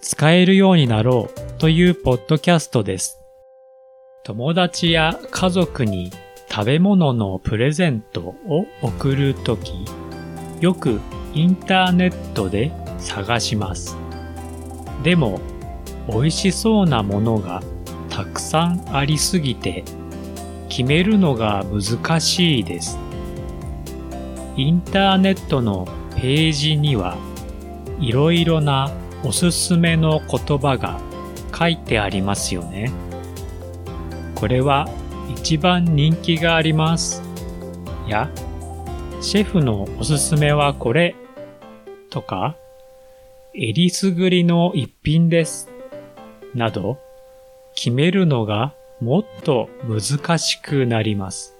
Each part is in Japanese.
使えるようになろうというポッドキャストです。友達や家族に食べ物のプレゼントを送るとき、よくインターネットで探します。でも、美味しそうなものがたくさんありすぎて、決めるのが難しいです。インターネットのページにはいろいろなおすすめの言葉が書いてありますよね。これは一番人気があります。や、シェフのおすすめはこれとか、えりすぐりの一品ですなど、決めるのがもっと難しくなります。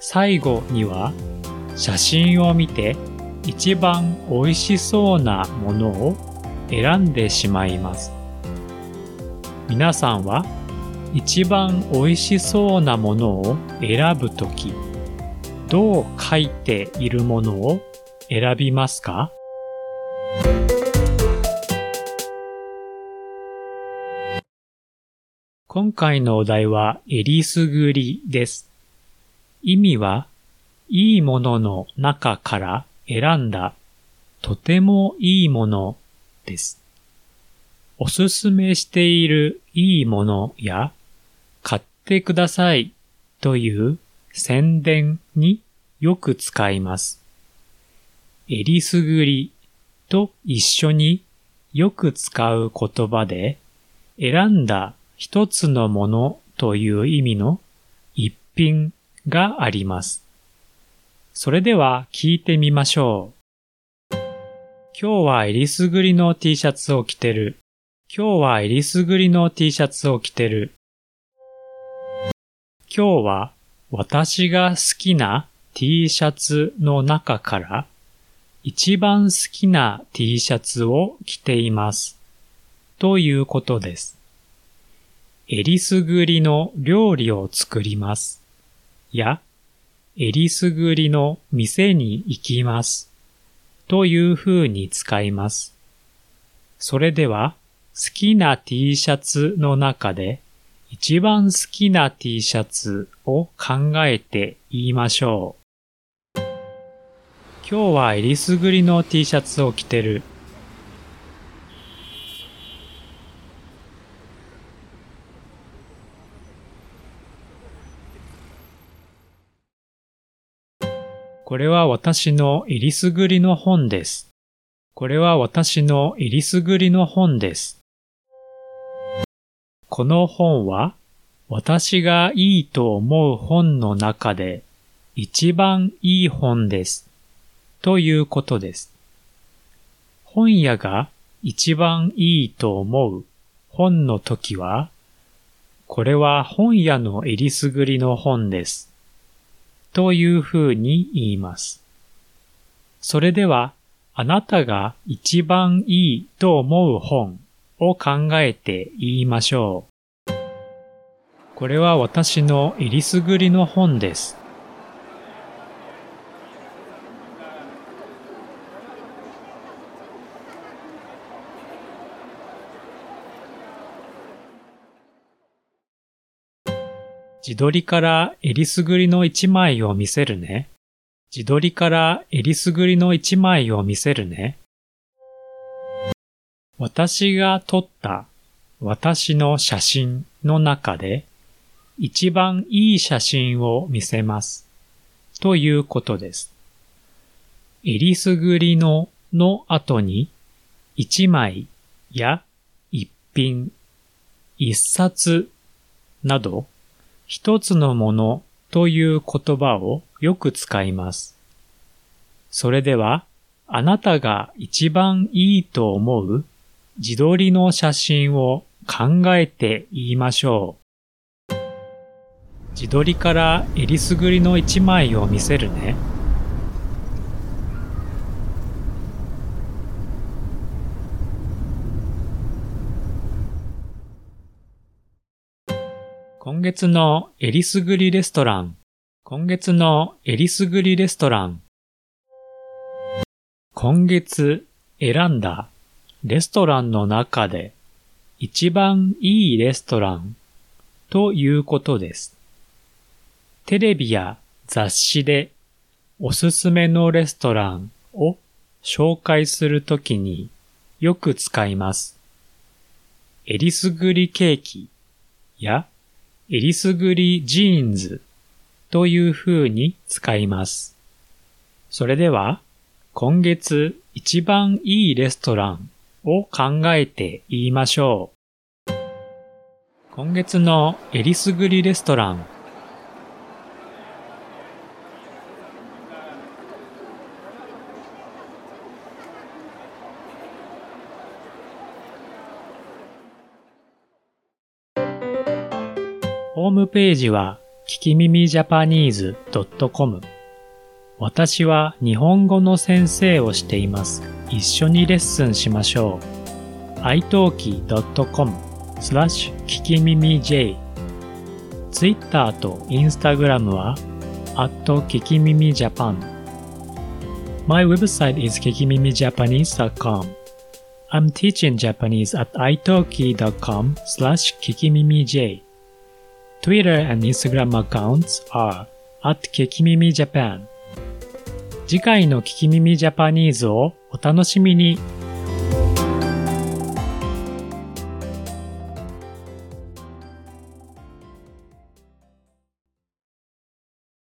最後には写真を見て一番美味しそうなものを選んでしまいます。皆さんは一番美味しそうなものを選ぶとき、どう書いているものを選びますか？今回のお題は、えりすぐりです。意味は、いいものの中から選んだとてもいいものです。おすすめしているいいものや買ってくださいという宣伝によく使います。えりすぐりと一緒によく使う言葉で選んだ一つのものという意味の一品があります。それでは聞いてみましょう。今日はえりすぐりの T シャツを着てる。今日はえりすぐりの T シャツを着てる。今日は私が好きな T シャツの中から一番好きな T シャツを着ています。ということです。えりすぐりの料理を作ります。や、えりすぐりの店に行きます。という風に使います。それでは、好きな T シャツの中で、一番好きな T シャツを考えて言いましょう。今日はえりすぐりの T シャツを着てる。これは私のえりすぐりの本です。これは私のえりすぐりの本です。この本は私がいいと思う本の中で一番いい本です。ということです。本屋が一番いいと思う本の時は、これは本屋のえりすぐりの本です。というふうに言います。それでは、あなたが一番いいと思う本を考えて言いましょう。これは私のえりすぐりの本です。自撮りからえりすぐりの一枚を見せるね。自撮りからえりすぐりの一枚を見せるね。私が撮った私の写真の中で一番いい写真を見せます。ということです。えりすぐりのの後に一枚や一品、一冊など一つのものという言葉をよく使います。それでは、あなたが一番いいと思う自撮りの写真を考えて言いましょう。自撮りからえりすぐりの一枚を見せるね。今月のえりすぐりレストラン。今月のえりすぐりレストラン。今月選んだレストランの中で一番いいレストランということです。テレビや雑誌でおすすめのレストランを紹介するときによく使います。えりすぐりケーキやえりすぐりジーンズという風に使います。それでは、今月一番いいレストランを考えて言いましょう。今月のえりすぐりレストランホームページは、聞き耳ジャパニーズ .com。私は日本語の先生をしています。一緒にレッスンしましょう。italki.com スラッシュ聞き耳 J。Twitter と Instagram は、at 聞き耳ジャパン。My website is kikimimijapanese.com. I'm teaching Japanese at italki.com slash kikimimij. Twitter and Instagram accounts are at 聞き耳 Japan 次回の聞き耳ジャパニーズをお楽しみに